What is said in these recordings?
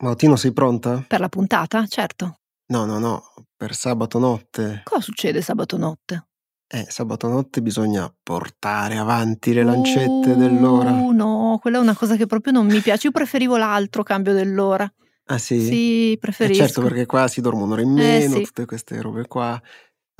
Mautino, sei pronta? Per la puntata? Certo. No, no, no, per sabato notte. Cosa succede sabato notte? Eh, sabato notte bisogna portare avanti le lancette uh, dell'ora. No, quella è una cosa che proprio non mi piace. Io preferivo l'altro cambio dell'ora. Ah sì? Sì, preferisco. Eh certo, perché qua si dormono un'ora in Eh, meno, sì. tutte queste robe qua.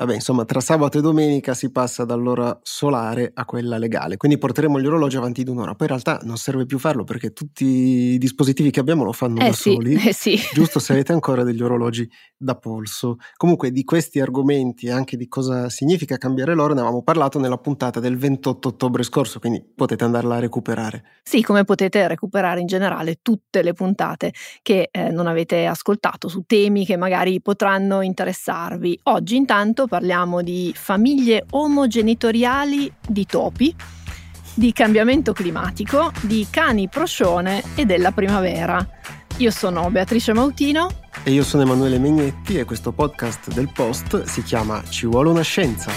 Vabbè, insomma, tra sabato e domenica si passa dall'ora solare a quella legale, quindi porteremo gli orologi avanti di un'ora. Poi in realtà non serve più farlo perché tutti i dispositivi che abbiamo lo fanno Eh da sì, soli. eh sì. Giusto se avete ancora degli orologi da polso. Comunque di questi argomenti e anche di cosa significa cambiare l'ora ne avevamo parlato nella puntata del 28 ottobre scorso, quindi potete andarla a recuperare. Sì, come potete recuperare in generale tutte le puntate che eh, non avete ascoltato su temi che magari potranno interessarvi. Oggi intanto parliamo di famiglie omogenitoriali di topi, di cambiamento climatico, di cani proscione e della primavera. Io sono Beatrice Mautino. E io sono Emanuele Megnetti e questo podcast del Post si chiama Ci vuole una scienza.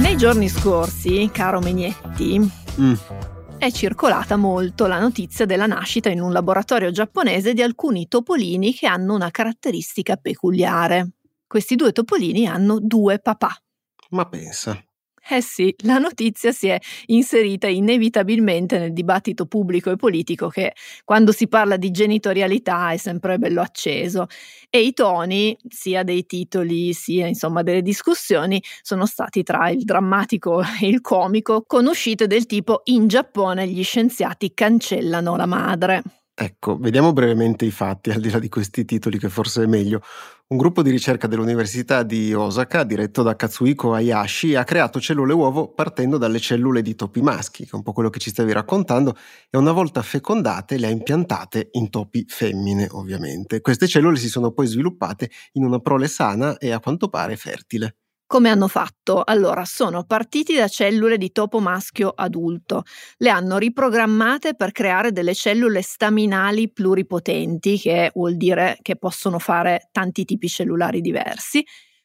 Nei giorni scorsi, caro Megnetti, Mm. È circolata molto la notizia della nascita in un laboratorio giapponese di alcuni topolini che hanno una caratteristica peculiare. Questi due topolini hanno due papà. Ma pensa. Eh sì, la notizia si è inserita inevitabilmente nel dibattito pubblico e politico che quando si parla di genitorialità è sempre bello acceso e i toni, sia dei titoli sia insomma delle discussioni, sono stati tra il drammatico e il comico con uscite del tipo in Giappone gli scienziati cancellano la madre. Ecco, vediamo brevemente i fatti, al di là di questi titoli che forse è meglio. Un gruppo di ricerca dell'Università di Osaka, diretto da Katsuhiko Hayashi, ha creato cellule uovo partendo dalle cellule di topi maschi, che è un po' quello che ci stavi raccontando, e una volta fecondate le ha impiantate in topi femmine, ovviamente. Queste cellule si sono poi sviluppate in una prole sana e a quanto pare fertile. Come hanno fatto? Allora, sono partiti da cellule di topo maschio adulto, le hanno riprogrammate per creare delle cellule staminali pluripotenti, che vuol dire che possono fare tanti tipi cellulari diversi,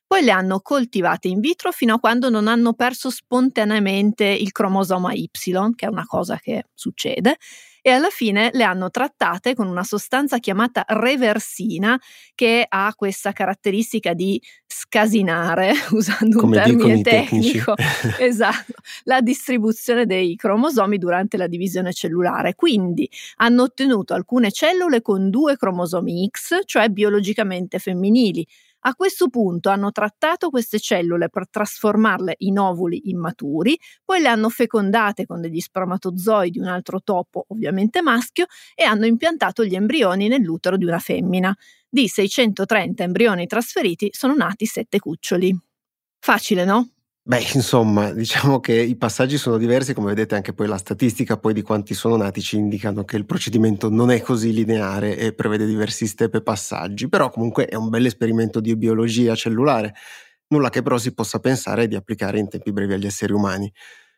poi le hanno coltivate in vitro fino a quando non hanno perso spontaneamente il cromosoma Y, che è una cosa che succede, e alla fine le hanno trattate con una sostanza chiamata reversina che ha questa caratteristica di scasinare, usando Come un termine tecnico, esatto, la distribuzione dei cromosomi durante la divisione cellulare. Quindi hanno ottenuto alcune cellule con due cromosomi X, cioè biologicamente femminili. A questo punto hanno trattato queste cellule per trasformarle in ovuli immaturi, poi le hanno fecondate con degli spermatozoi di un altro topo, ovviamente maschio, e hanno impiantato gli embrioni nell'utero di una femmina. Di 630 embrioni trasferiti sono nati 7 cuccioli. Facile, no? Beh, insomma, diciamo che i passaggi sono diversi, come vedete anche poi la statistica poi di quanti sono nati ci indicano che il procedimento non è così lineare e prevede diversi step e passaggi, però comunque è un bel esperimento di biologia cellulare, nulla che però si possa pensare di applicare in tempi brevi agli esseri umani.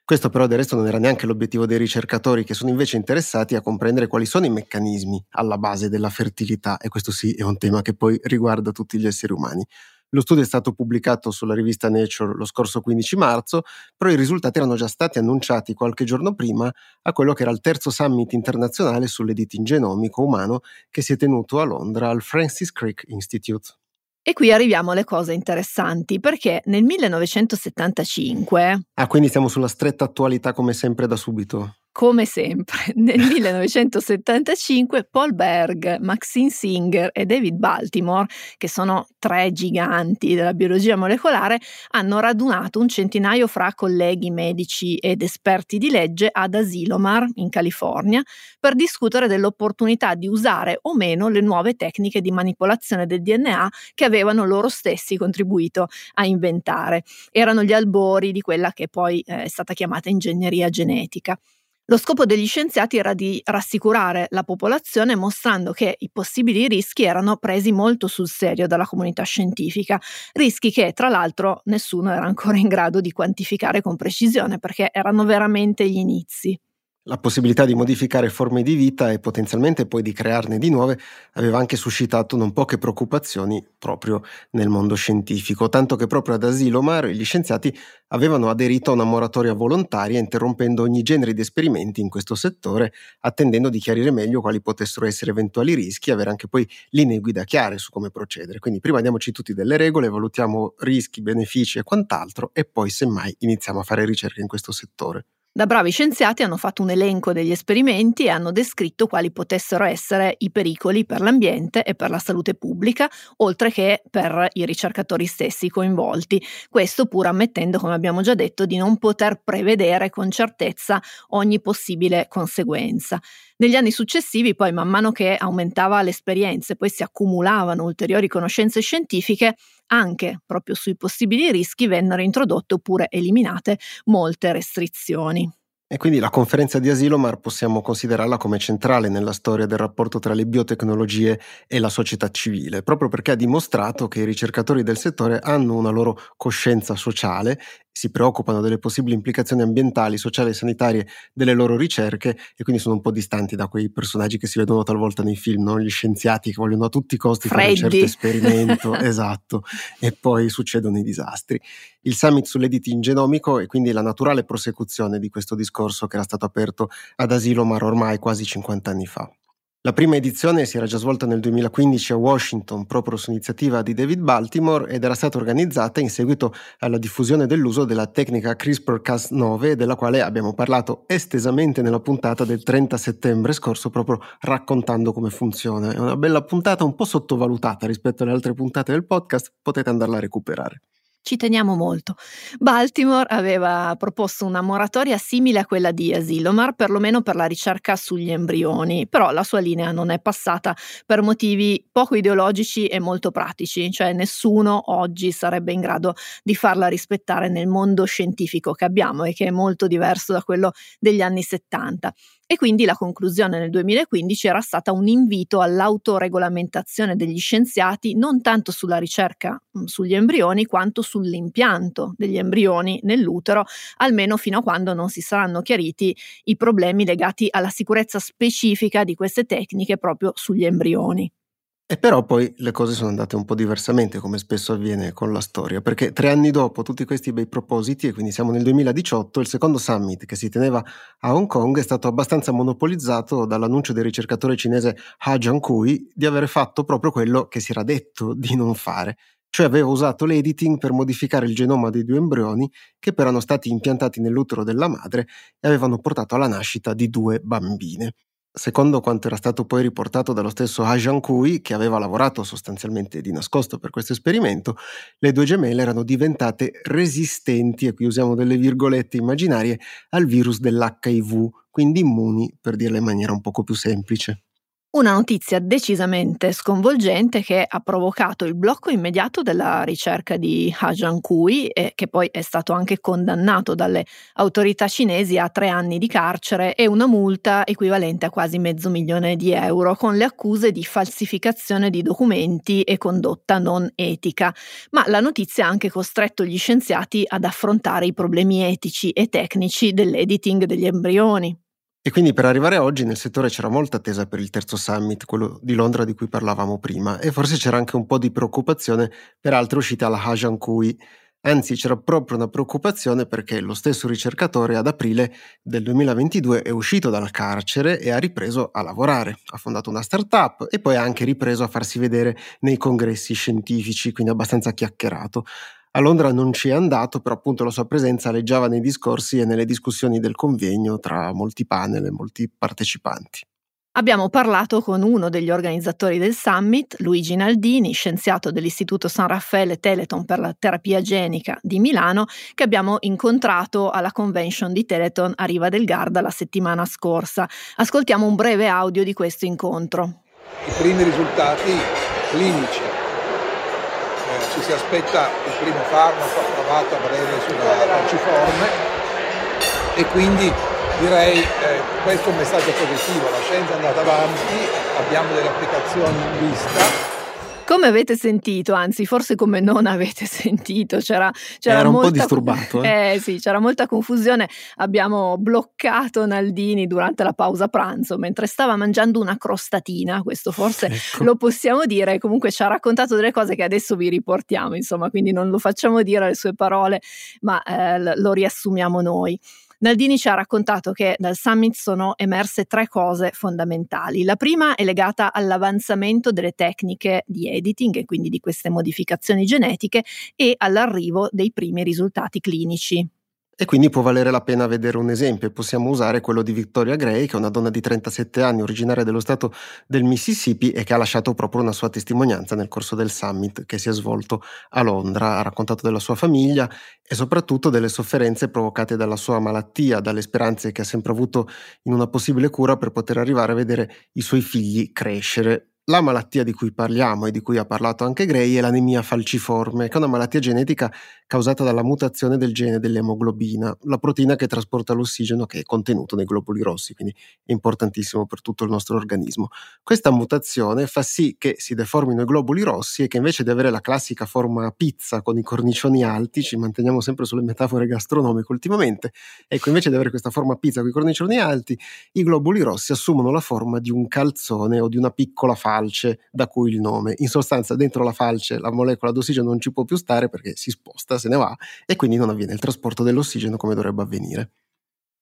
Questo però del resto non era neanche l'obiettivo dei ricercatori che sono invece interessati a comprendere quali sono i meccanismi alla base della fertilità e questo sì è un tema che poi riguarda tutti gli esseri umani. Lo studio è stato pubblicato sulla rivista Nature lo scorso 15 marzo, però i risultati erano già stati annunciati qualche giorno prima a quello che era il terzo summit internazionale sull'editing genomico umano che si è tenuto a Londra al Francis Crick Institute. E qui arriviamo alle cose interessanti, perché nel 1975 Ah, quindi siamo sulla stretta attualità come sempre da subito. Come sempre, nel 1975 Paul Berg, Maxine Singer e David Baltimore, che sono tre giganti della biologia molecolare, hanno radunato un centinaio fra colleghi medici ed esperti di legge ad Asilomar, in California, per discutere dell'opportunità di usare o meno le nuove tecniche di manipolazione del DNA che avevano loro stessi contribuito a inventare. Erano gli albori di quella che poi eh, è stata chiamata ingegneria genetica. Lo scopo degli scienziati era di rassicurare la popolazione mostrando che i possibili rischi erano presi molto sul serio dalla comunità scientifica, rischi che tra l'altro nessuno era ancora in grado di quantificare con precisione perché erano veramente gli inizi. La possibilità di modificare forme di vita e potenzialmente poi di crearne di nuove aveva anche suscitato non poche preoccupazioni proprio nel mondo scientifico, tanto che proprio ad Asilomar gli scienziati avevano aderito a una moratoria volontaria interrompendo ogni genere di esperimenti in questo settore, attendendo di chiarire meglio quali potessero essere eventuali rischi e avere anche poi linee guida chiare su come procedere. Quindi prima diamoci tutti delle regole, valutiamo rischi, benefici e quant'altro e poi semmai iniziamo a fare ricerche in questo settore. Da bravi scienziati hanno fatto un elenco degli esperimenti e hanno descritto quali potessero essere i pericoli per l'ambiente e per la salute pubblica, oltre che per i ricercatori stessi coinvolti. Questo pur ammettendo, come abbiamo già detto, di non poter prevedere con certezza ogni possibile conseguenza. Negli anni successivi, poi, man mano che aumentava l'esperienza e poi si accumulavano ulteriori conoscenze scientifiche, anche proprio sui possibili rischi vennero introdotte oppure eliminate molte restrizioni. E quindi la conferenza di Asilomar possiamo considerarla come centrale nella storia del rapporto tra le biotecnologie e la società civile, proprio perché ha dimostrato che i ricercatori del settore hanno una loro coscienza sociale si preoccupano delle possibili implicazioni ambientali, sociali e sanitarie delle loro ricerche e quindi sono un po' distanti da quei personaggi che si vedono talvolta nei film, no? gli scienziati che vogliono a tutti i costi Freddy. fare un certo esperimento, esatto, e poi succedono i disastri. Il summit sull'editing genomico è quindi la naturale prosecuzione di questo discorso che era stato aperto ad Asilomar ormai quasi 50 anni fa. La prima edizione si era già svolta nel 2015 a Washington proprio su iniziativa di David Baltimore ed era stata organizzata in seguito alla diffusione dell'uso della tecnica CRISPR-Cas9 della quale abbiamo parlato estesamente nella puntata del 30 settembre scorso proprio raccontando come funziona. È una bella puntata un po' sottovalutata rispetto alle altre puntate del podcast, potete andarla a recuperare. Ci teniamo molto. Baltimore aveva proposto una moratoria simile a quella di Asilomar, perlomeno per la ricerca sugli embrioni, però la sua linea non è passata per motivi poco ideologici e molto pratici, cioè nessuno oggi sarebbe in grado di farla rispettare nel mondo scientifico che abbiamo e che è molto diverso da quello degli anni 70 e quindi la conclusione nel 2015 era stata un invito all'autoregolamentazione degli scienziati non tanto sulla ricerca mh, sugli embrioni quanto sull'impianto degli embrioni nell'utero, almeno fino a quando non si saranno chiariti i problemi legati alla sicurezza specifica di queste tecniche proprio sugli embrioni. E però poi le cose sono andate un po' diversamente, come spesso avviene con la storia, perché tre anni dopo tutti questi bei propositi, e quindi siamo nel 2018, il secondo summit che si teneva a Hong Kong è stato abbastanza monopolizzato dall'annuncio del ricercatore cinese Ha Jiankui di aver fatto proprio quello che si era detto di non fare, cioè aveva usato l'editing per modificare il genoma dei due embrioni che poi erano stati impiantati nell'utero della madre e avevano portato alla nascita di due bambine. Secondo quanto era stato poi riportato dallo stesso Ha Jiankui, che aveva lavorato sostanzialmente di nascosto per questo esperimento, le due gemelle erano diventate resistenti, e qui usiamo delle virgolette immaginarie, al virus dell'HIV, quindi immuni, per dirla in maniera un poco più semplice. Una notizia decisamente sconvolgente che ha provocato il blocco immediato della ricerca di Ha Jiankui e che poi è stato anche condannato dalle autorità cinesi a tre anni di carcere e una multa equivalente a quasi mezzo milione di euro con le accuse di falsificazione di documenti e condotta non etica. Ma la notizia ha anche costretto gli scienziati ad affrontare i problemi etici e tecnici dell'editing degli embrioni. E quindi per arrivare oggi nel settore c'era molta attesa per il terzo summit, quello di Londra di cui parlavamo prima, e forse c'era anche un po' di preoccupazione per altre uscite alla Hajan Kui. Anzi, c'era proprio una preoccupazione perché lo stesso ricercatore ad aprile del 2022 è uscito dal carcere e ha ripreso a lavorare. Ha fondato una startup e poi ha anche ripreso a farsi vedere nei congressi scientifici, quindi abbastanza chiacchierato. A Londra non ci è andato, però appunto la sua presenza aleggiava nei discorsi e nelle discussioni del convegno tra molti panel e molti partecipanti. Abbiamo parlato con uno degli organizzatori del summit, Luigi Naldini, scienziato dell'Istituto San Raffaele Teleton per la terapia genica di Milano, che abbiamo incontrato alla convention di Teleton a Riva del Garda la settimana scorsa. Ascoltiamo un breve audio di questo incontro. I primi risultati clinici ci si aspetta il primo farmaco approvato a breve sulla falciforme e quindi direi eh, questo è un messaggio positivo, la scienza è andata avanti, abbiamo delle applicazioni in vista Come avete sentito, anzi forse come non avete sentito, c'era, c'era Era un molta, po' disturbato. Eh? eh sì, c'era molta confusione. Abbiamo bloccato Naldini durante la pausa pranzo mentre stava mangiando una crostatina, questo forse ecco. lo possiamo dire, comunque ci ha raccontato delle cose che adesso vi riportiamo, insomma, quindi non lo facciamo dire le sue parole, ma eh, lo riassumiamo noi. Naldini ci ha raccontato che dal summit sono emerse tre cose fondamentali. La prima è legata all'avanzamento delle tecniche di editing e quindi di queste modificazioni genetiche e all'arrivo dei primi risultati clinici. E quindi può valere la pena vedere un esempio. Possiamo usare quello di Victoria Gray, che è una donna di 37 anni, originaria dello stato del Mississippi e che ha lasciato proprio una sua testimonianza nel corso del summit che si è svolto a Londra. Ha raccontato della sua famiglia e soprattutto delle sofferenze provocate dalla sua malattia, dalle speranze che ha sempre avuto in una possibile cura per poter arrivare a vedere i suoi figli crescere. La malattia di cui parliamo e di cui ha parlato anche Gray è l'anemia falciforme, che è una malattia genetica causata dalla mutazione del gene dell'emoglobina, la proteina che trasporta l'ossigeno che è contenuto nei globuli rossi, quindi è importantissimo per tutto il nostro organismo. Questa mutazione fa sì che si deformino i globuli rossi e che invece di avere la classica forma pizza con i cornicioni alti, ci manteniamo sempre sulle metafore gastronomiche ultimamente, ecco invece di avere questa forma pizza con i cornicioni alti, i globuli rossi assumono la forma di un calzone o di una piccola falce falce, da cui il nome. In sostanza, dentro la falce la molecola d'ossigeno non ci può più stare perché si sposta, se ne va e quindi non avviene il trasporto dell'ossigeno come dovrebbe avvenire.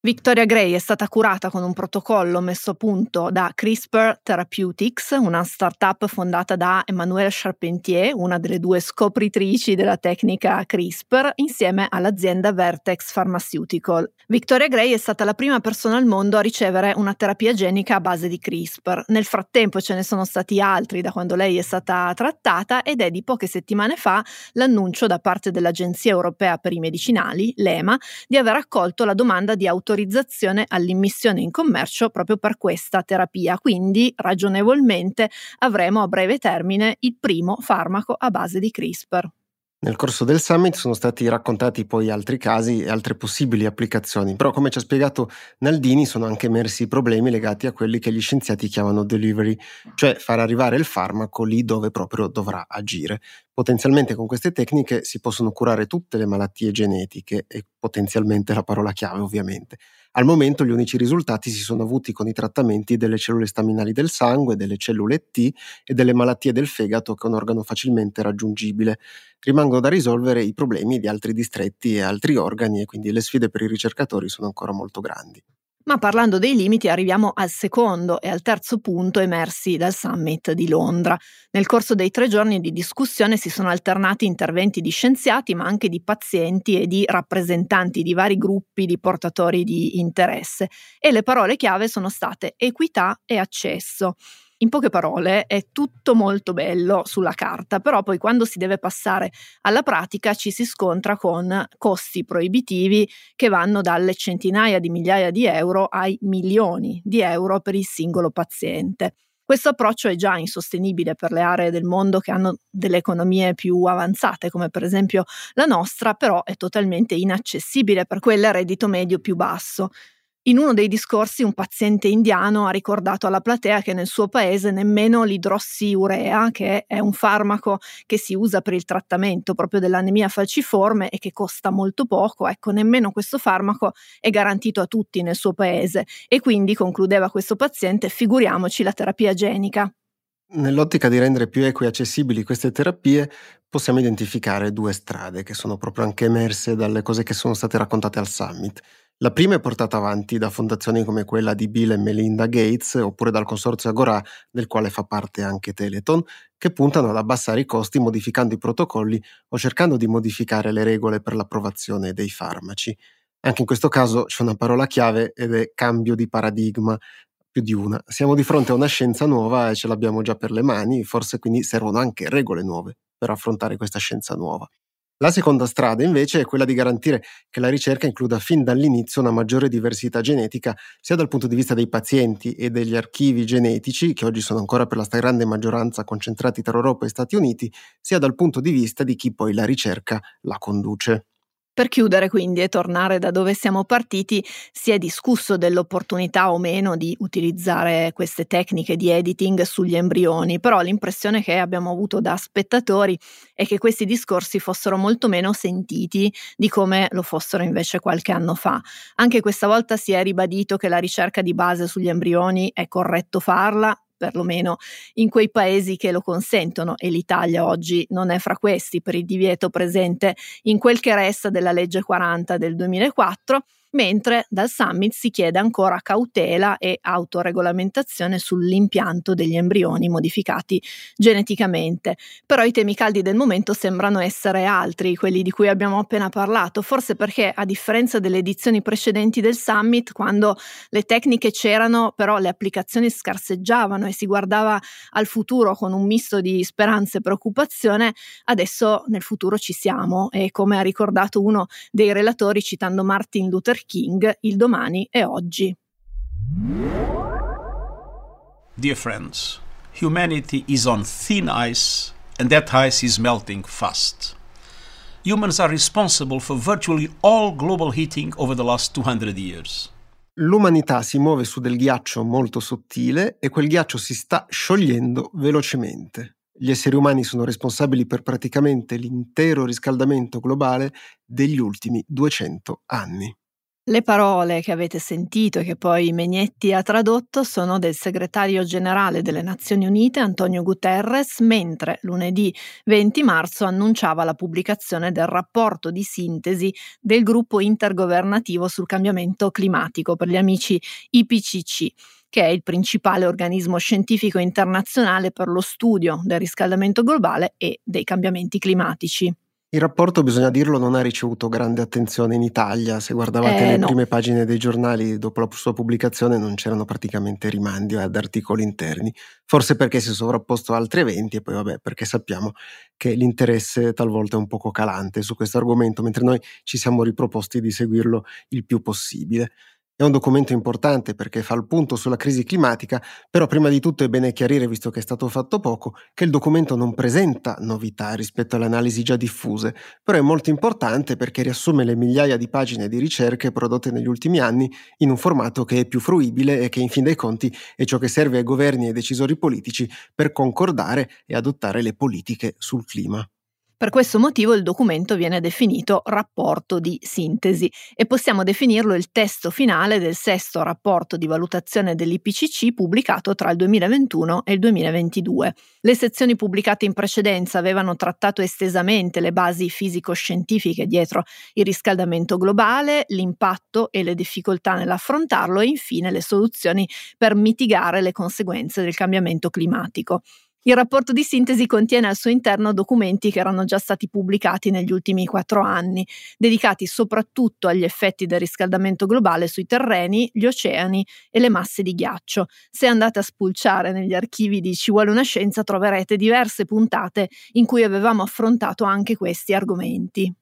Victoria Gray è stata curata con un protocollo messo a punto da CRISPR Therapeutics, una startup fondata da Emmanuelle Charpentier, una delle due scopritrici della tecnica CRISPR, insieme all'azienda Vertex Pharmaceutical. Victoria Gray è stata la prima persona al mondo a ricevere una terapia genica a base di CRISPR. Nel frattempo ce ne sono stati altri da quando lei è stata trattata ed è di poche settimane fa l'annuncio da parte dell'Agenzia Europea per i Medicinali, l'EMA, di aver accolto la domanda di autorizzazione autorizzazione all'immissione in commercio proprio per questa terapia, quindi ragionevolmente avremo a breve termine il primo farmaco a base di CRISPR. Nel corso del summit sono stati raccontati poi altri casi e altre possibili applicazioni, però come ci ha spiegato Naldini sono anche emersi problemi legati a quelli che gli scienziati chiamano delivery, cioè far arrivare il farmaco lì dove proprio dovrà agire. Potenzialmente con queste tecniche si possono curare tutte le malattie genetiche e potenzialmente la parola chiave ovviamente. Al momento gli unici risultati si sono avuti con i trattamenti delle cellule staminali del sangue, delle cellule T e delle malattie del fegato che è un organo facilmente raggiungibile. Rimangono da risolvere i problemi di altri distretti e altri organi e quindi le sfide per i ricercatori sono ancora molto grandi. Ma parlando dei limiti arriviamo al secondo e al terzo punto emersi dal summit di Londra. Nel corso dei tre giorni di discussione si sono alternati interventi di scienziati ma anche di pazienti e di rappresentanti di vari gruppi di portatori di interesse e le parole chiave sono state equità e accesso. In poche parole è tutto molto bello sulla carta, però poi quando si deve passare alla pratica ci si scontra con costi proibitivi che vanno dalle centinaia di migliaia di euro ai milioni di euro per il singolo paziente. Questo approccio è già insostenibile per le aree del mondo che hanno delle economie più avanzate, come per esempio la nostra, però è totalmente inaccessibile per quelle a reddito medio più basso. In uno dei discorsi un paziente indiano ha ricordato alla platea che nel suo paese nemmeno l'idrossiurea, che è un farmaco che si usa per il trattamento proprio dell'anemia falciforme e che costa molto poco, ecco, nemmeno questo farmaco è garantito a tutti nel suo paese e quindi, concludeva questo paziente, figuriamoci la terapia genica. Nell'ottica di rendere più equi e accessibili queste terapie, possiamo identificare due strade che sono proprio anche emerse dalle cose che sono state raccontate al summit. La prima è portata avanti da fondazioni come quella di Bill e Melinda Gates oppure dal consorzio Agora, del quale fa parte anche Teleton, che puntano ad abbassare i costi modificando i protocolli o cercando di modificare le regole per l'approvazione dei farmaci. Anche in questo caso c'è una parola chiave ed è cambio di paradigma, più di una. Siamo di fronte a una scienza nuova e ce l'abbiamo già per le mani, forse quindi servono anche regole nuove per affrontare questa scienza nuova. La seconda strada invece è quella di garantire che la ricerca includa fin dall'inizio una maggiore diversità genetica sia dal punto di vista dei pazienti e degli archivi genetici, che oggi sono ancora per la stragrande maggioranza concentrati tra Europa e Stati Uniti, sia dal punto di vista di chi poi la ricerca la conduce. Per chiudere quindi e tornare da dove siamo partiti, si è discusso dell'opportunità o meno di utilizzare queste tecniche di editing sugli embrioni, però l'impressione che abbiamo avuto da spettatori è che questi discorsi fossero molto meno sentiti di come lo fossero invece qualche anno fa. Anche questa volta si è ribadito che la ricerca di base sugli embrioni è corretto farla, perlomeno in quei paesi che lo consentono e l'Italia oggi non è fra questi per il divieto presente in quel che resta della legge 40 del 2004 mentre dal summit si chiede ancora cautela e autoregolamentazione sull'impianto degli embrioni modificati geneticamente. Però i temi caldi del momento sembrano essere altri, quelli di cui abbiamo appena parlato, forse perché a differenza delle edizioni precedenti del summit, quando le tecniche c'erano, però le applicazioni scarseggiavano e si guardava al futuro con un misto di speranza e preoccupazione, adesso nel futuro ci siamo e come ha ricordato uno dei relatori citando Martin Luther King, il domani è oggi. Dear friends, humanity is on thin ice and that ice is melting fast. Humans are responsible for virtually all global heating over the last 200 years. L'umanità si muove su del ghiaccio molto sottile e quel ghiaccio si sta sciogliendo velocemente. Gli esseri umani sono responsabili per praticamente l'intero riscaldamento globale degli ultimi 200 anni. Le parole che avete sentito e che poi Megnetti ha tradotto sono del segretario generale delle Nazioni Unite Antonio Guterres, mentre lunedì 20 marzo annunciava la pubblicazione del rapporto di sintesi del gruppo intergovernativo sul cambiamento climatico per gli amici IPCC che è il principale organismo scientifico internazionale per lo studio del riscaldamento globale e dei cambiamenti climatici. Il rapporto, bisogna dirlo, non ha ricevuto grande attenzione in Italia. Se guardavate Eh, le no. prime pagine dei giornali dopo la sua pubblicazione non c'erano praticamente rimandi ad articoli interni, forse perché si è sovrapposto a altri eventi e poi vabbè perché sappiamo che l'interesse talvolta è un poco calante su questo argomento, mentre noi ci siamo riproposti di seguirlo il più possibile. È un documento importante perché fa il punto sulla crisi climatica, però prima di tutto è bene chiarire, visto che è stato fatto poco, che il documento non presenta novità rispetto alle analisi già diffuse, però è molto importante perché riassume le migliaia di pagine di ricerche prodotte negli ultimi anni in un formato che è più fruibile e che in fin dei conti è ciò che serve ai governi e ai decisori politici per concordare e adottare le politiche sul clima. Per questo motivo il documento viene definito rapporto di sintesi e possiamo definirlo il testo finale del sesto rapporto di valutazione dell'IPCC pubblicato tra il 2021 e il 2022. Le sezioni pubblicate in precedenza avevano trattato estesamente le basi fisico-scientifiche dietro il riscaldamento globale, l'impatto e le difficoltà nell'affrontarlo e infine le soluzioni per mitigare le conseguenze del cambiamento climatico. Il rapporto di sintesi contiene al suo interno documenti che erano già stati pubblicati negli ultimi quattro anni, dedicati soprattutto agli effetti del riscaldamento globale sui terreni, gli oceani e le masse di ghiaccio. Se andate a spulciare negli archivi di Ci vuole una scienza troverete diverse puntate in cui avevamo affrontato anche questi argomenti.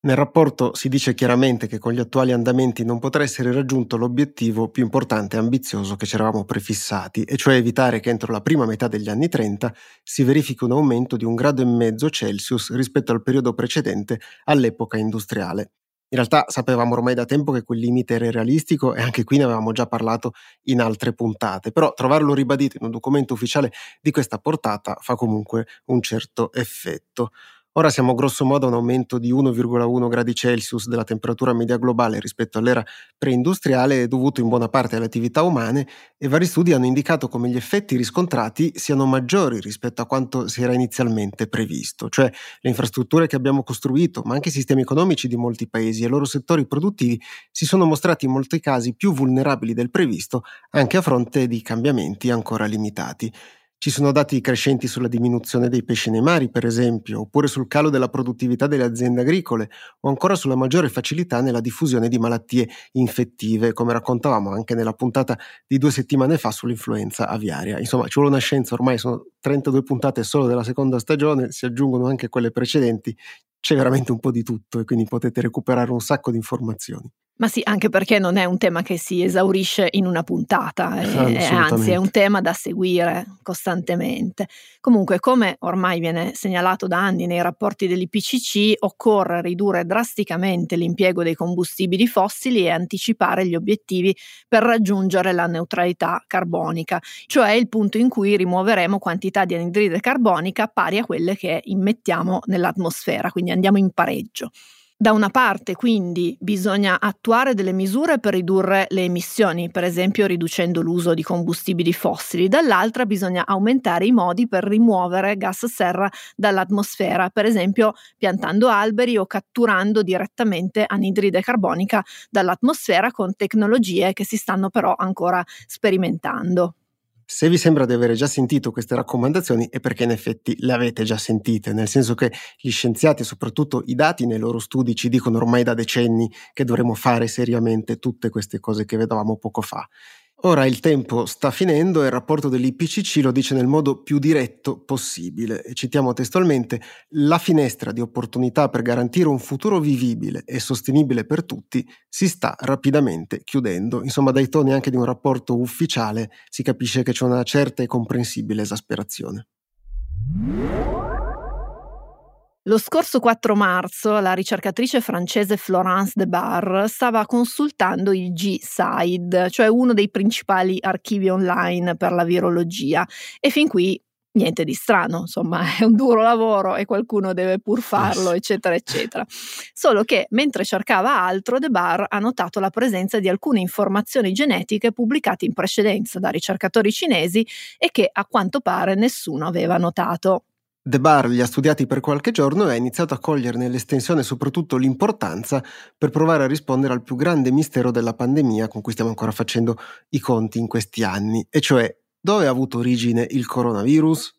Nel rapporto si dice chiaramente che con gli attuali andamenti non potrà essere raggiunto l'obiettivo più importante e ambizioso che ci eravamo prefissati, e cioè evitare che entro la prima metà degli anni 30 si verifichi un aumento di un grado e mezzo Celsius rispetto al periodo precedente all'epoca industriale. In realtà sapevamo ormai da tempo che quel limite era irrealistico e anche qui ne avevamo già parlato in altre puntate, però trovarlo ribadito in un documento ufficiale di questa portata fa comunque un certo effetto. Ora siamo grosso modo a un aumento di 1,1 gradi Celsius della temperatura media globale rispetto all'era preindustriale dovuto in buona parte alle attività umane e vari studi hanno indicato come gli effetti riscontrati siano maggiori rispetto a quanto si era inizialmente previsto, cioè le infrastrutture che abbiamo costruito, ma anche i sistemi economici di molti paesi e i loro settori produttivi si sono mostrati in molti casi più vulnerabili del previsto anche a fronte di cambiamenti ancora limitati. Ci sono dati crescenti sulla diminuzione dei pesci nei mari, per esempio, oppure sul calo della produttività delle aziende agricole, o ancora sulla maggiore facilità nella diffusione di malattie infettive, come raccontavamo anche nella puntata di due settimane fa sull'influenza aviaria. Insomma, ci vuole una scienza, ormai sono 32 puntate solo della seconda stagione, si aggiungono anche quelle precedenti, c'è veramente un po' di tutto e quindi potete recuperare un sacco di informazioni. Ma sì, anche perché non è un tema che si esaurisce in una puntata, è, anzi è un tema da seguire costantemente. Comunque, come ormai viene segnalato da anni nei rapporti dell'IPCC, occorre ridurre drasticamente l'impiego dei combustibili fossili e anticipare gli obiettivi per raggiungere la neutralità carbonica, cioè il punto in cui rimuoveremo quantità di anidride carbonica pari a quelle che immettiamo nell'atmosfera, quindi andiamo in pareggio. Da una parte quindi bisogna attuare delle misure per ridurre le emissioni, per esempio riducendo l'uso di combustibili fossili, dall'altra bisogna aumentare i modi per rimuovere gas serra dall'atmosfera, per esempio piantando alberi o catturando direttamente anidride carbonica dall'atmosfera con tecnologie che si stanno però ancora sperimentando. Se vi sembra di aver già sentito queste raccomandazioni è perché in effetti le avete già sentite, nel senso che gli scienziati e soprattutto i dati nei loro studi ci dicono ormai da decenni che dovremmo fare seriamente tutte queste cose che vedevamo poco fa. Ora il tempo sta finendo e il rapporto dell'IPCC lo dice nel modo più diretto possibile. Citiamo testualmente, la finestra di opportunità per garantire un futuro vivibile e sostenibile per tutti si sta rapidamente chiudendo. Insomma, dai toni anche di un rapporto ufficiale si capisce che c'è una certa e comprensibile esasperazione. Lo scorso 4 marzo la ricercatrice francese Florence de Bar stava consultando il G-SIDE, cioè uno dei principali archivi online per la virologia, e fin qui niente di strano, insomma, è un duro lavoro e qualcuno deve pur farlo, eccetera, eccetera. Solo che mentre cercava altro, De Bar ha notato la presenza di alcune informazioni genetiche pubblicate in precedenza da ricercatori cinesi e che a quanto pare nessuno aveva notato. De Bar li ha studiati per qualche giorno e ha iniziato a coglierne l'estensione e soprattutto l'importanza per provare a rispondere al più grande mistero della pandemia con cui stiamo ancora facendo i conti in questi anni, e cioè dove ha avuto origine il coronavirus?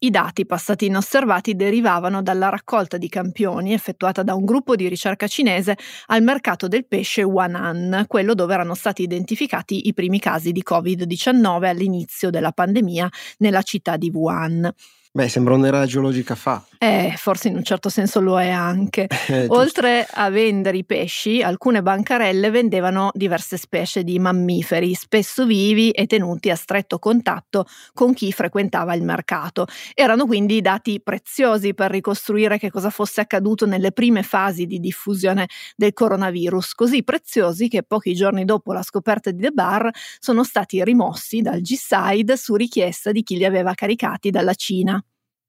I dati passati inosservati derivavano dalla raccolta di campioni effettuata da un gruppo di ricerca cinese al mercato del pesce Wanan, quello dove erano stati identificati i primi casi di Covid-19 all'inizio della pandemia nella città di Wuhan. Beh, sembra un'era geologica fa. Eh, forse in un certo senso lo è anche. Eh, Oltre a vendere i pesci, alcune bancarelle vendevano diverse specie di mammiferi, spesso vivi e tenuti a stretto contatto con chi frequentava il mercato. Erano quindi dati preziosi per ricostruire che cosa fosse accaduto nelle prime fasi di diffusione del coronavirus, così preziosi che pochi giorni dopo la scoperta di The Bar sono stati rimossi dal G-Side su richiesta di chi li aveva caricati dalla Cina.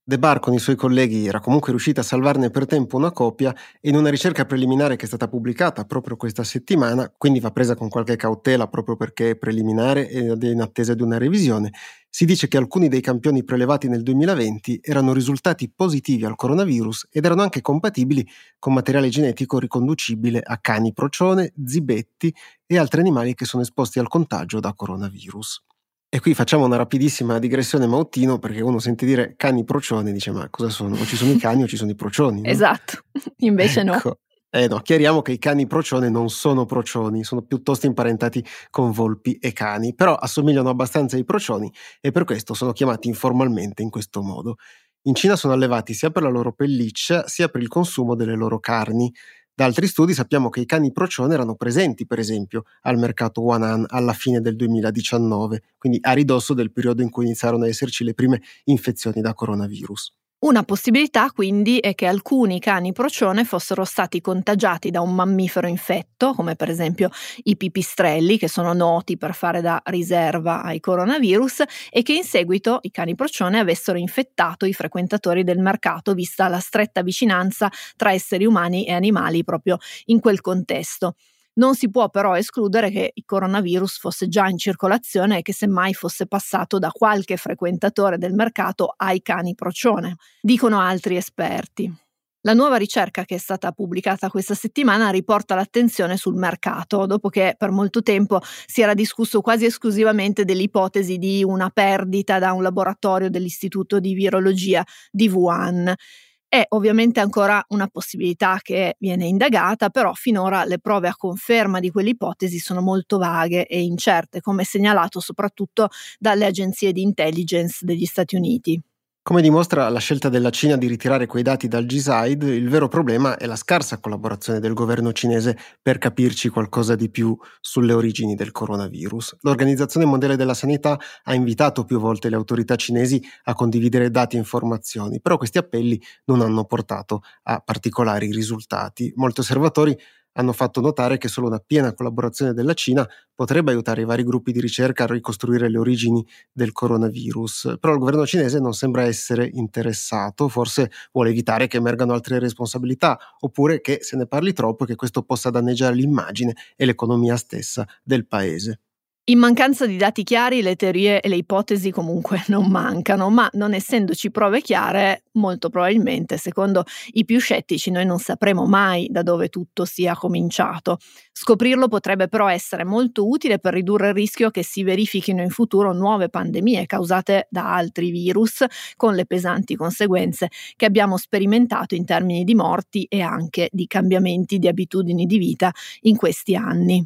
De Bar con i suoi colleghi era comunque riuscita a salvarne per tempo una copia e in una ricerca preliminare che è stata pubblicata proprio questa settimana, quindi va presa con qualche cautela proprio perché è preliminare ed è in attesa di una revisione, si dice che alcuni dei campioni prelevati nel 2020 erano risultati positivi al coronavirus ed erano anche compatibili con materiale genetico riconducibile a cani procione, zibetti e altri animali che sono esposti al contagio da coronavirus. E qui facciamo una rapidissima digressione Mautino perché uno sente dire cani procioni e dice ma cosa sono? O ci sono i cani o ci sono i procioni? No? Esatto, invece ecco. no. Eh no, chiariamo che i cani procione non sono procioni, sono piuttosto imparentati con volpi e cani, però assomigliano abbastanza ai procioni e per questo sono chiamati informalmente in questo modo. In Cina sono allevati sia per la loro pelliccia sia per il consumo delle loro carni. Da altri studi sappiamo che i cani procione erano presenti, per esempio, al mercato Wanan alla fine del 2019, quindi a ridosso del periodo in cui iniziarono ad esserci le prime infezioni da coronavirus. Una possibilità quindi è che alcuni cani procione fossero stati contagiati da un mammifero infetto, come per esempio i pipistrelli, che sono noti per fare da riserva ai coronavirus, e che in seguito i cani procione avessero infettato i frequentatori del mercato, vista la stretta vicinanza tra esseri umani e animali proprio in quel contesto. Non si può però escludere che il coronavirus fosse già in circolazione e che semmai fosse passato da qualche frequentatore del mercato ai cani procione, dicono altri esperti. La nuova ricerca che è stata pubblicata questa settimana riporta l'attenzione sul mercato, dopo che per molto tempo si era discusso quasi esclusivamente dell'ipotesi di una perdita da un laboratorio dell'Istituto di Virologia di Wuhan. È ovviamente ancora una possibilità che viene indagata, però finora le prove a conferma di quell'ipotesi sono molto vaghe e incerte, come segnalato soprattutto dalle agenzie di intelligence degli Stati Uniti. Come dimostra la scelta della Cina di ritirare quei dati dal G-Side, il vero problema è la scarsa collaborazione del governo cinese per capirci qualcosa di più sulle origini del coronavirus. L'Organizzazione Mondiale della Sanità ha invitato più volte le autorità cinesi a condividere dati e informazioni, però questi appelli non hanno portato a particolari risultati. Molti osservatori hanno fatto notare che solo una piena collaborazione della Cina potrebbe aiutare i vari gruppi di ricerca a ricostruire le origini del coronavirus. Però il governo cinese non sembra essere interessato, forse vuole evitare che emergano altre responsabilità, oppure che se ne parli troppo e che questo possa danneggiare l'immagine e l'economia stessa del paese. In mancanza di dati chiari le teorie e le ipotesi comunque non mancano, ma non essendoci prove chiare, molto probabilmente, secondo i più scettici, noi non sapremo mai da dove tutto sia cominciato. Scoprirlo potrebbe però essere molto utile per ridurre il rischio che si verifichino in futuro nuove pandemie causate da altri virus, con le pesanti conseguenze che abbiamo sperimentato in termini di morti e anche di cambiamenti di abitudini di vita in questi anni.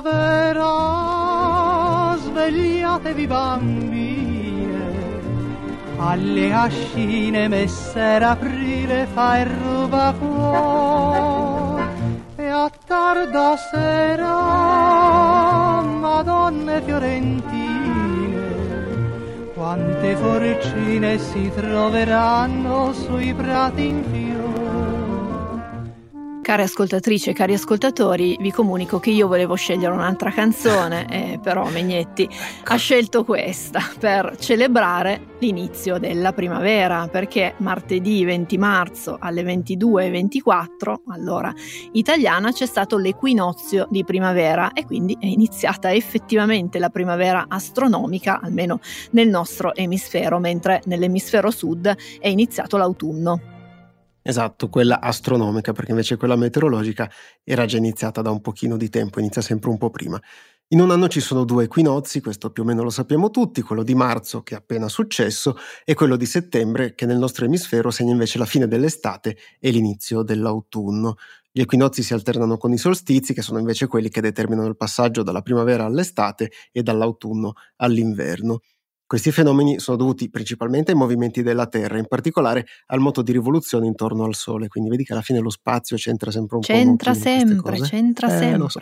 Primavera, svegliatevi bambine, alle ascine messere aprile fa il e a tarda sera, madonne fiorentine, quante forcine si troveranno sui prati in fiore. Care ascoltatrici e cari ascoltatori, vi comunico che io volevo scegliere un'altra canzone, eh, però Megnetti ha scelto questa per celebrare l'inizio della primavera, perché martedì 20 marzo alle 22.24, allora italiana, c'è stato l'equinozio di primavera e quindi è iniziata effettivamente la primavera astronomica, almeno nel nostro emisfero, mentre nell'emisfero sud è iniziato l'autunno. Esatto, quella astronomica, perché invece quella meteorologica era già iniziata da un pochino di tempo, inizia sempre un po' prima. In un anno ci sono due equinozi, questo più o meno lo sappiamo tutti, quello di marzo che è appena successo e quello di settembre che nel nostro emisfero segna invece la fine dell'estate e l'inizio dell'autunno. Gli equinozi si alternano con i solstizi, che sono invece quelli che determinano il passaggio dalla primavera all'estate e dall'autunno all'inverno. Questi fenomeni sono dovuti principalmente ai movimenti della Terra, in particolare al moto di rivoluzione intorno al Sole. Quindi vedi che alla fine lo spazio c'entra sempre un c'entra po'. C'entra sempre, c'entra eh, sempre. So.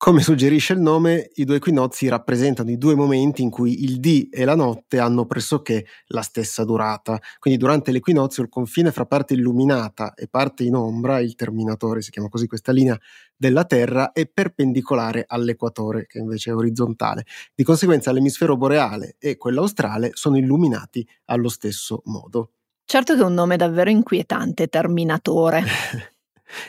Come suggerisce il nome, i due equinozi rappresentano i due momenti in cui il dì e la notte hanno pressoché la stessa durata. Quindi durante l'equinozio il confine fra parte illuminata e parte in ombra, il terminatore, si chiama così questa linea della Terra, è perpendicolare all'equatore, che invece è orizzontale. Di conseguenza l'emisfero boreale e quello australe sono illuminati allo stesso modo. Certo che è un nome davvero inquietante, terminatore.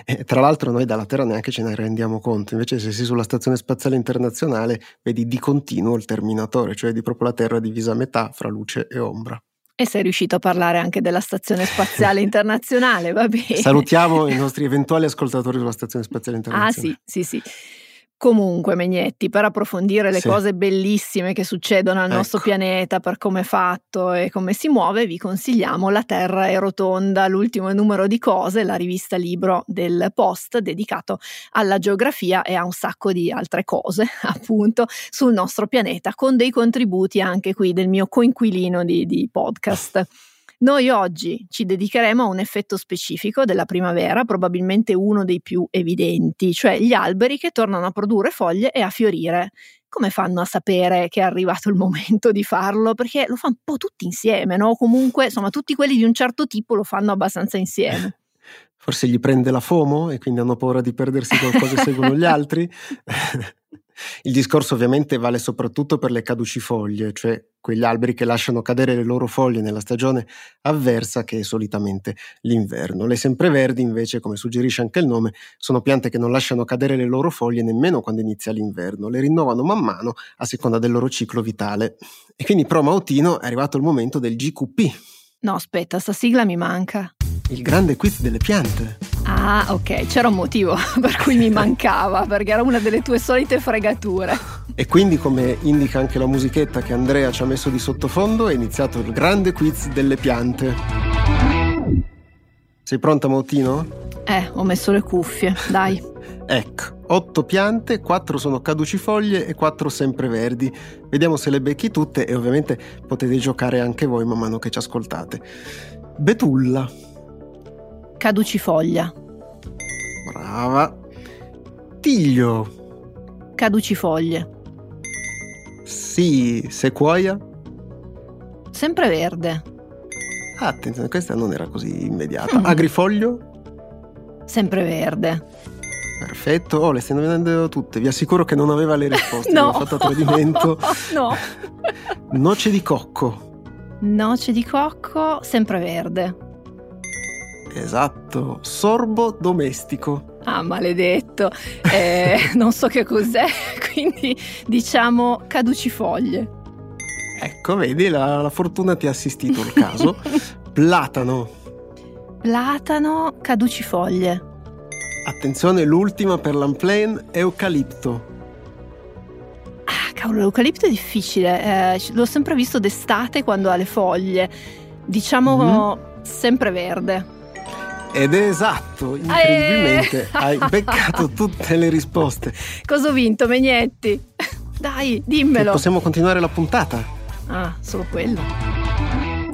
E tra l'altro noi dalla Terra neanche ce ne rendiamo conto, invece se sei sulla Stazione Spaziale Internazionale vedi di continuo il terminatore, cioè di proprio la Terra divisa a metà fra luce e ombra. E sei riuscito a parlare anche della Stazione Spaziale Internazionale, va bene. Salutiamo i nostri eventuali ascoltatori sulla Stazione Spaziale Internazionale. Ah sì, sì, sì. Comunque, Megnetti, per approfondire le Sì. cose bellissime che succedono al nostro Ecco. pianeta, per come è fatto e come si muove, vi consigliamo La Terra è rotonda, l'ultimo numero di cose, la rivista libro del Post dedicato alla geografia e a un sacco di altre cose, appunto, sul nostro pianeta, con dei contributi anche qui del mio coinquilino di, di podcast. Noi oggi ci dedicheremo a un effetto specifico della primavera, probabilmente uno dei più evidenti, cioè gli alberi che tornano a produrre foglie e a fiorire. Come fanno a sapere che è arrivato il momento di farlo? Perché lo fanno un po' tutti insieme, no? Comunque, insomma, tutti quelli di un certo tipo lo fanno abbastanza insieme. Forse gli prende la FOMO e quindi hanno paura di perdersi qualcosa e seguono gli altri. Il discorso ovviamente vale soprattutto per le caducifoglie, cioè quegli alberi che lasciano cadere le loro foglie nella stagione avversa che è solitamente l'inverno. Le sempreverdi invece, come suggerisce anche il nome, sono piante che non lasciano cadere le loro foglie nemmeno quando inizia l'inverno, le rinnovano man mano a seconda del loro ciclo vitale. E quindi pro Mautino è arrivato il momento del GQP. No, aspetta, sta sigla mi manca. Il grande quiz delle piante. Ah, ok, c'era un motivo per cui mi mancava, perché era una delle tue solite fregature. E quindi, come indica anche la musichetta che Andrea ci ha messo di sottofondo, è iniziato il grande quiz delle piante. Sei pronta, Mautino? Eh, ho messo le cuffie, dai. ecco, otto piante, quattro sono caducifoglie e quattro sempreverdi. Vediamo se le becchi tutte e ovviamente potete giocare anche voi man mano che ci ascoltate. Betulla. Caducifoglia. Brava. Tiglio. Caducifoglie. Sì, sequoia. Sempreverde. Ah, attenzione, questa non era così immediata. Mm. Agrifoglio. Sempreverde. Perfetto, oh, le stiamo vedendo tutte. Vi assicuro che non aveva le risposte. no. Ho fatto a tradimento. no. Noce di cocco. Noce di cocco, sempreverde. Esatto, sorbo domestico. Ah, maledetto. Eh, non so che cos'è, quindi diciamo caducifoglie. Ecco, vedi, la, la fortuna ti ha assistito il caso. Platano. Platano, caducifoglie. Attenzione, l'ultima per l'unplane, eucalipto. Ah, cavolo, l'eucalipto è difficile. Eh, l'ho sempre visto d'estate quando ha le foglie. Diciamo mm. sempre verde. Ed è esatto, incredibilmente eh. hai beccato tutte le risposte. Cosa ho vinto, Megnetti? Dai, dimmelo. Possiamo continuare la puntata? Ah, solo quello.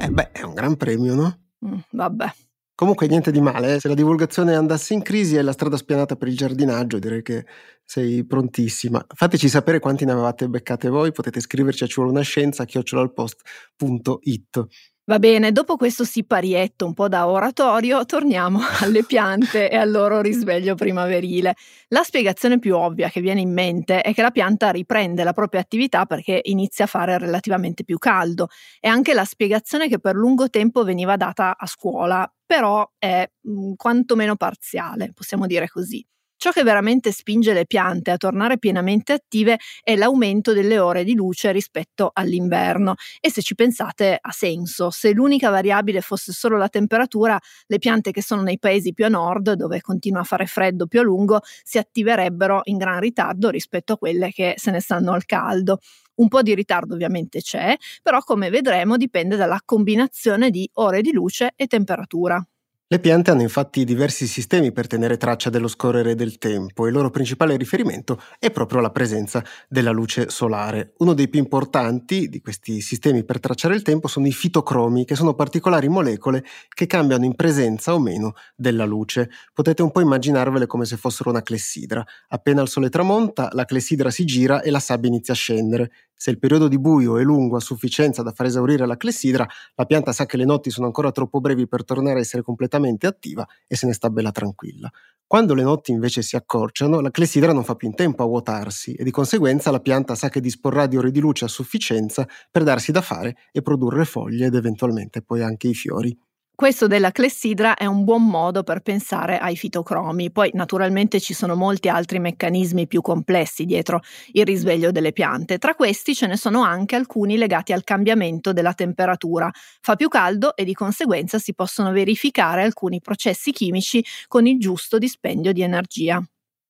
Eh beh, è un gran premio, no? Mm, vabbè. Comunque niente di male, eh. se la divulgazione andasse in crisi e la strada spianata per il giardinaggio, direi che sei prontissima. Fateci sapere quanti ne avevate beccate voi, potete scriverci a ci vuole una scienza chiocciolalpost.it. Va bene, dopo questo siparietto un po' da oratorio, torniamo alle piante e al loro risveglio primaverile. La spiegazione più ovvia che viene in mente è che la pianta riprende la propria attività perché inizia a fare relativamente più caldo. È anche la spiegazione che per lungo tempo veniva data a scuola, però è mh, mm, quantomeno parziale, possiamo dire così. Ciò che veramente spinge le piante a tornare pienamente attive è l'aumento delle ore di luce rispetto all'inverno e se ci pensate ha senso. Se l'unica variabile fosse solo la temperatura, le piante che sono nei paesi più a nord, dove continua a fare freddo più a lungo, si attiverebbero in gran ritardo rispetto a quelle che se ne stanno al caldo. Un po' di ritardo ovviamente c'è, però come vedremo dipende dalla combinazione di ore di luce e temperatura. Le piante hanno infatti diversi sistemi per tenere traccia dello scorrere del tempo e il loro principale riferimento è proprio la presenza della luce solare. Uno dei più importanti di questi sistemi per tracciare il tempo sono i fitocromi, che sono particolari molecole che cambiano in presenza o meno della luce. Potete un po' immaginarvele come se fossero una clessidra. Appena il sole tramonta, la clessidra si gira e la sabbia inizia a scendere. Se il periodo di buio è lungo a sufficienza da far esaurire la clessidra, la pianta sa che le notti sono ancora troppo brevi per tornare a essere completamente attiva e se ne sta bella tranquilla. Quando le notti invece si accorciano, la clessidra non fa più in tempo a vuotarsi e di conseguenza la pianta sa che disporrà di ore di luce a sufficienza per darsi da fare e produrre foglie ed eventualmente poi anche i fiori. Questo della clessidra è un buon modo per pensare ai fitocromi, poi naturalmente ci sono molti altri meccanismi più complessi dietro il risveglio delle piante, tra questi ce ne sono anche alcuni legati al cambiamento della temperatura. Fa più caldo e di conseguenza si possono verificare alcuni processi chimici con il giusto dispendio di energia.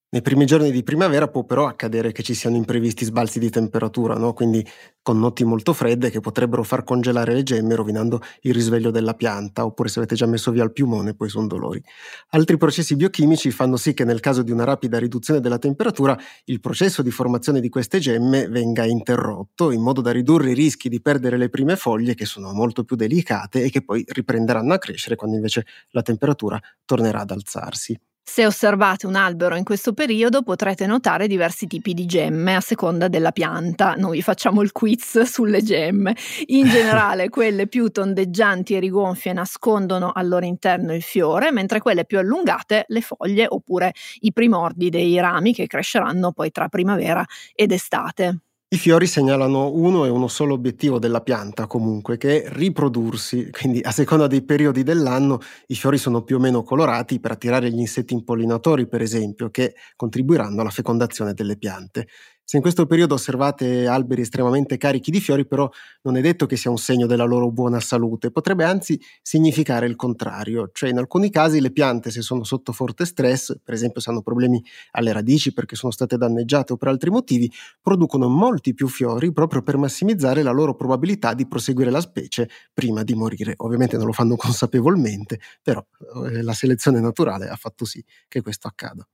Nei primi giorni di primavera può però accadere che ci siano imprevisti sbalzi di temperatura, no? quindi con notti molto fredde che potrebbero far congelare le gemme rovinando il risveglio della pianta, oppure se avete già messo via il piumone poi sono dolori. Altri processi biochimici fanno sì che nel caso di una rapida riduzione della temperatura il processo di formazione di queste gemme venga interrotto in modo da ridurre i rischi di perdere le prime foglie che sono molto più delicate e che poi riprenderanno a crescere quando invece la temperatura tornerà ad alzarsi. Se osservate un albero in questo periodo potrete notare diversi tipi di gemme a seconda della pianta. Noi facciamo il quiz sulle gemme. In generale quelle più tondeggianti e rigonfie nascondono al loro interno il fiore, mentre quelle più allungate le foglie oppure i primordi dei rami che cresceranno poi tra primavera ed estate. I fiori segnalano uno e uno solo obiettivo della pianta comunque, che è riprodursi, quindi a seconda dei periodi dell'anno i fiori sono più o meno colorati per attirare gli insetti impollinatori, per esempio, che contribuiranno alla fecondazione delle piante. Se in questo periodo osservate alberi estremamente carichi di fiori, però non è detto che sia un segno della loro buona salute, potrebbe anzi significare il contrario, cioè in alcuni casi le piante se sono sotto forte stress, per esempio se hanno problemi alle radici perché sono state danneggiate o per altri motivi, producono molti più fiori proprio per massimizzare la loro probabilità di proseguire la specie prima di morire. Ovviamente non lo fanno consapevolmente, però eh, la selezione naturale ha fatto sì che questo accada.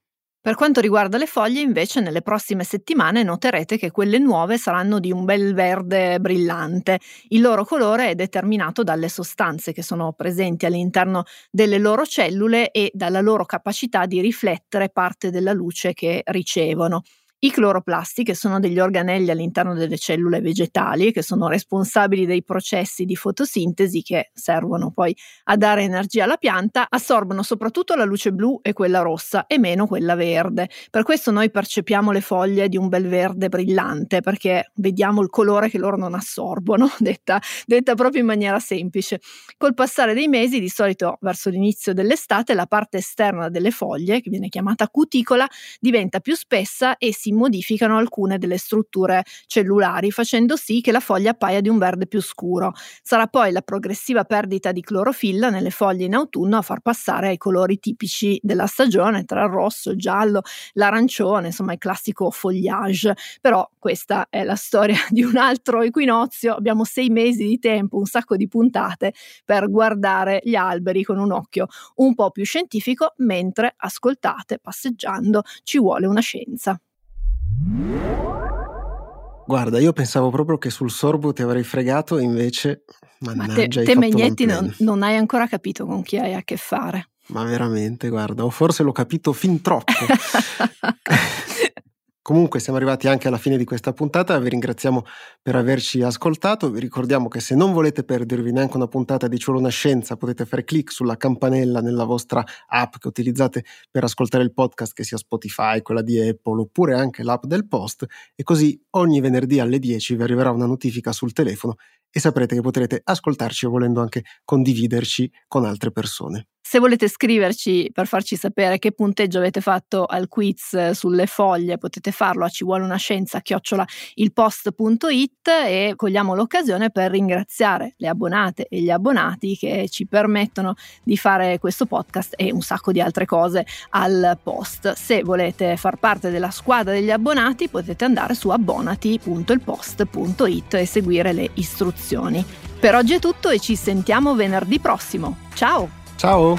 Per quanto riguarda le foglie, invece, nelle prossime settimane noterete che quelle nuove saranno di un bel verde brillante. Il loro colore è determinato dalle sostanze che sono presenti all'interno delle loro cellule e dalla loro capacità di riflettere parte della luce che ricevono. I cloroplasti, che sono degli organelli all'interno delle cellule vegetali, che sono responsabili dei processi di fotosintesi che servono poi a dare energia alla pianta, assorbono soprattutto la luce blu e quella rossa e meno quella verde. Per questo noi percepiamo le foglie di un bel verde brillante, perché vediamo il colore che loro non assorbono, detta, detta proprio in maniera semplice. Col passare dei mesi, di solito verso l'inizio dell'estate, la parte esterna delle foglie, che viene chiamata cuticola, diventa più spessa e si modificano alcune delle strutture cellulari, facendo sì che la foglia appaia di un verde più scuro. Sarà poi la progressiva perdita di clorofilla nelle foglie in autunno a far passare ai colori tipici della stagione, tra il rosso, il giallo, l'arancione, insomma il classico foliage. Però questa è la storia di un altro equinozio. Abbiamo sei mesi di tempo, un sacco di puntate per guardare gli alberi con un occhio un po' più scientifico, mentre ascoltate passeggiando ci vuole una scienza. Guarda, io pensavo proprio che sul sorbo ti avrei fregato, invece, mannaggia, Ma te, te Megnetti non, non hai ancora capito con chi hai a che fare. Ma veramente, guarda, o forse l'ho capito fin troppo. Comunque siamo arrivati anche alla fine di questa puntata, vi ringraziamo per averci ascoltato, vi ricordiamo che se non volete perdervi neanche una puntata di Ciolo una Scienza potete fare clic sulla campanella nella vostra app che utilizzate per ascoltare il podcast, che sia Spotify, quella di Apple oppure anche l'app del post e così ogni venerdì alle 10 vi arriverà una notifica sul telefono e saprete che potrete ascoltarci volendo anche condividerci con altre persone. Se volete scriverci per farci sapere che punteggio avete fatto al quiz sulle foglie, potete farlo a ci vuole una scienza chiocciola ilpost.it e cogliamo l'occasione per ringraziare le abbonate e gli abbonati che ci permettono di fare questo podcast e un sacco di altre cose al post. Se volete far parte della squadra degli abbonati potete andare su abbonati.ilpost.it e seguire le istruzioni. Per oggi è tutto e ci sentiamo venerdì prossimo. Ciao! Ciao!